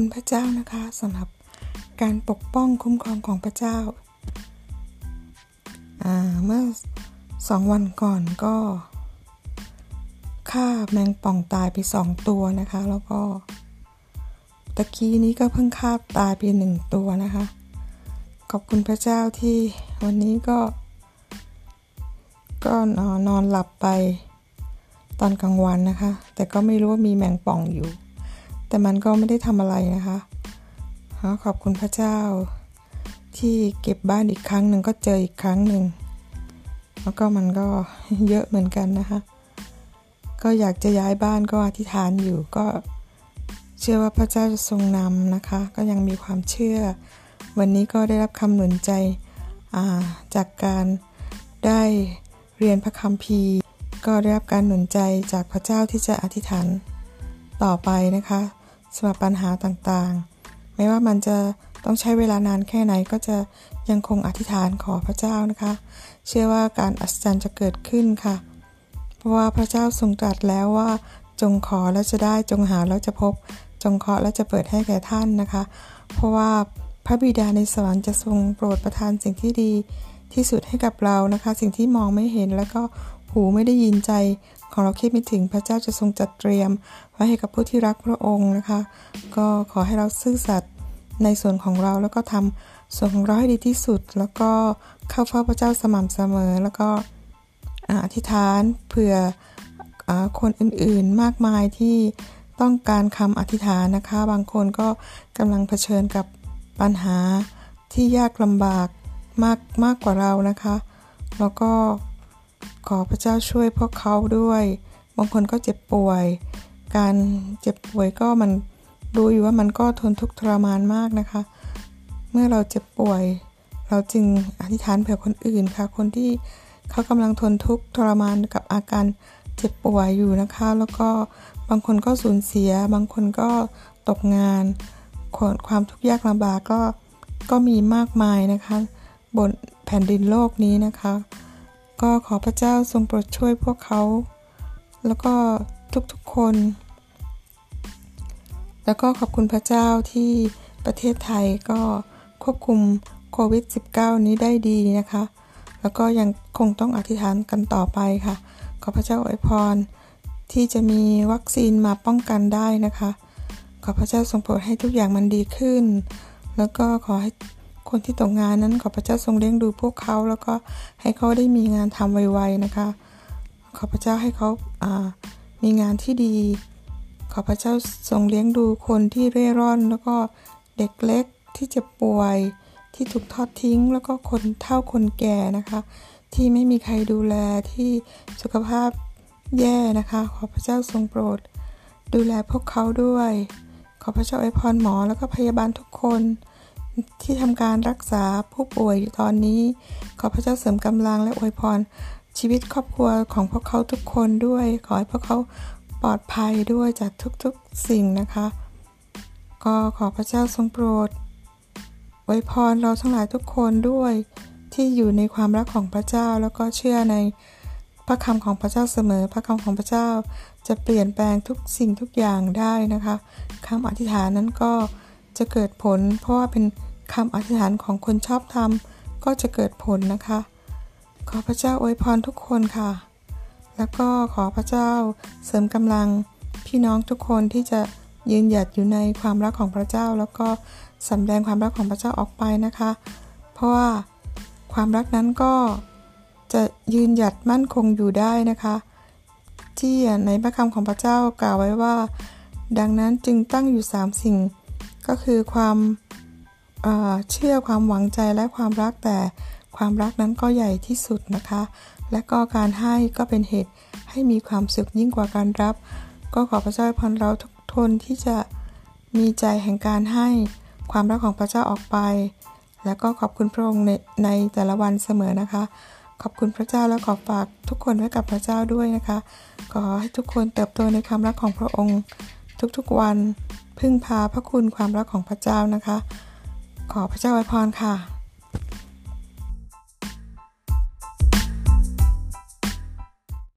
คุณพระเจ้านะคะสำหรับการปกป้องคุ้มครองของพระเจ้า เมื่อสองวันก่อนก็ฆ่าแมงป่องตายไปสองตัวนะคะ แล้วก็ตะกี้นี้ก็เพิ่งฆ่าตายไปหนึ่งตัวนะคะ ขอบคุณพระเจ้าที่วันนี้ก็ ก็นอนหลับไปตอนกลางวันนะคะ แต่ก็ไม่รู้ว่ามีแมงป่องอยู่ แต่มันก็ไม่ได้ทำอะไรนะคะขอบคุณพระเจ้า ที่เก็บบ้านอีกครั้งหนึ่งก็เจออีกครั้งหนึ่งแล้วก็มันก็เยอะเหมือนกันนะคะ ก็อยากจะย้ายบ้านก็อธิษฐานอยู่ก็เชื่อว่าพระเจ้าจะทรงนำนะคะ ก็ยังมีความเชื่อ วันนี้ก็ได้รับคำหนุนใจจากการได้เรียนพระคัมภีร์ ก็ได้รับการหนุนใจจากพระเจ้าที่จะอธิษฐาน ต่อไปนะคะสำหรับปัญหาต่างๆ ไม่ว่ามันจะต้องใช้เวลานานแค่ไหนก็จะยังคงอธิษฐานขอพระเจ้านะคะ เชื่อว่าการอัศจรรย์จะเกิดขึ้นค่ะ เพราะว่าพระเจ้าทรงตรัสแล้วว่า จงขอแล้วจะได้จงหาแล้วจะพบ จงเคาะแล้วจะเปิดให้แก่ท่านนะคะ เพราะว่าพระบิดาในสวรรค์จะทรงโปรดประทานสิ่งที่ดีที่สุดให้กับเรานะคะ สิ่งที่มองไม่เห็นแล้วก็หูไม่ได้ยินใจ ของเราคิดไม่ถึงพระเจ้าจะทรงจัดเตรียม ไว้ให้กับผู้ที่รักพระองค์นะคะ ก็ขอให้เราซื่อสัตย์ในส่วนของเราแล้วก็ทำส่วนของเราให้ดีที่สุด แล้วก็เข้าเฝ้าพระเจ้าสม่ำเสมอ แล้วก็อธิษฐานเผื่ออคนอื่นๆมากมายที่ต้องการคำอธิษฐานนะคะ บางคนก็กำลังเผชิญกับปัญหาที่ยากลำบากมากมากกว่าเรานะคะ แล้วก็ ขอพระเจ้าช่วยพวกเขาด้วย บางคนก็เจ็บป่วย การเจ็บป่วยก็มันรู้อยู่ว่ามันก็ทนทุกข์ทรมานมากนะคะ เมื่อเราเจ็บป่วย เราจึงอธิษฐานเผื่อคนอื่นค่ะ คนที่เขากำลังทนทุกข์ทรมานกับอาการเจ็บป่วยอยู่นะคะ แล้วก็บางคนก็สูญเสีย บางคนก็ตกงานความทุกข์ยากลำบากก็ก็มีมากมายนะคะ บนแผ่นดินโลกนี้นะคะ ก็ขอพระเจ้าทรงโปรดช่วยพวกเขา แล้วก็ทุกๆคน แล้วก็ขอบคุณพระเจ้าที่ประเทศไทยก็ควบคุมโควิด -19 นี้ได้ดีนะคะ แล้วก็ยังคงต้องอธิษฐานกันต่อไปค่ะ ขอพระเจ้าอวยพรที่จะมีวัคซีนมาป้องกันได้นะคะ ขอพระเจ้าทรงโปรดให้ทุกอย่างมันดีขึ้น แล้วก็ขอให้ คนที่ตกงานนั้นขอพระเจ้าทรงเลี้ยงดูพวกเขา แล้วก็ให้เขาได้มีงานทำไวๆนะคะ ขอพระเจ้าให้เขาามีงานที่ดี ขอพระเจ้าทรงเลี้ยงดูคนที่เร่ร่อน แล้วก็เด็กเล็กที่เจะป่วย ที่ถูกทอดทิ้ง แล้วก็คนเฒ่าคนแก่นะคะ ที่ไม่มีใครดูแลที่สุขภาพแย่นะคะ ขอพระเจ้าทรงโปรด ดูแลพวกเขาด้วย ขอพระเจ้าอวยพรหมอแล้วก็พยาบาลทุกคน ที่ทำการรักษาผู้ป่วยอยู่ตอนนี้ ขอพระเจ้าเสริมกำลังและอวยพร ชีวิตครอบครัวของพวกเขาทุกคนด้วย ขอให้พวกเขาปลอดภัยด้วยจากทุกๆสิ่งนะคะ ก็ขอพระเจ้าทรงโปรดอวยพรเราทั้งหลายทุกคนด้วย ที่อยู่ในความรักของพระเจ้าแล้วก็เชื่อในพระคำของพระเจ้าเสมอ พระคำของพระเจ้าจะเปลี่ยนแปลงทุกสิ่งทุกอย่างได้นะคะคำอธิษฐานนั้นก็ จะเกิดผล เพราะว่าเป็นคำอธิษฐานของคนชอบธรรมก็จะเกิดผลนะคะ ขอพระเจ้าอวยพรทุกคนค่ะ แล้วก็ขอพระเจ้าเสริมกำลังพี่น้องทุกคนที่จะยืนหยัดอยู่ในความรักของพระเจ้า แล้วก็สำแดงความรักของพระเจ้าออกไปนะคะ เพราะว่าความรักนั้นก็จะยืนหยัดมั่นคงอยู่ได้นะคะ ที่ในพระคำของพระเจ้ากล่าวไว้ว่า ดังนั้นจึงตั้งอยู่ 3 สิ่ง ก็คือความเชื่อความหวังใจและความรักแต่ความรักนั้นก็ใหญ่ที่สุดนะคะ และก็การให้ก็เป็นเหตุให้มีความสุขยิ่งกว่าการรับ ก็ขอพระเจ้าพรเราทุกทนที่จะมีใจแห่งการให้ความรักของพระเจ้าออกไป และก็ขอบคุณพระองค์ในในแต่ละวันเสมอนะคะ ขอบคุณพระเจ้าและขอฝากทุกคนไว้กับพระเจ้าด้วยนะคะ ขอให้ทุกคนเติบโตในความรักของพระองค์ ทุกๆวัน พึ่งพาพระคุณความรักของพระเจ้านะคะ ขอพระเจ้าอวยพรค่ะ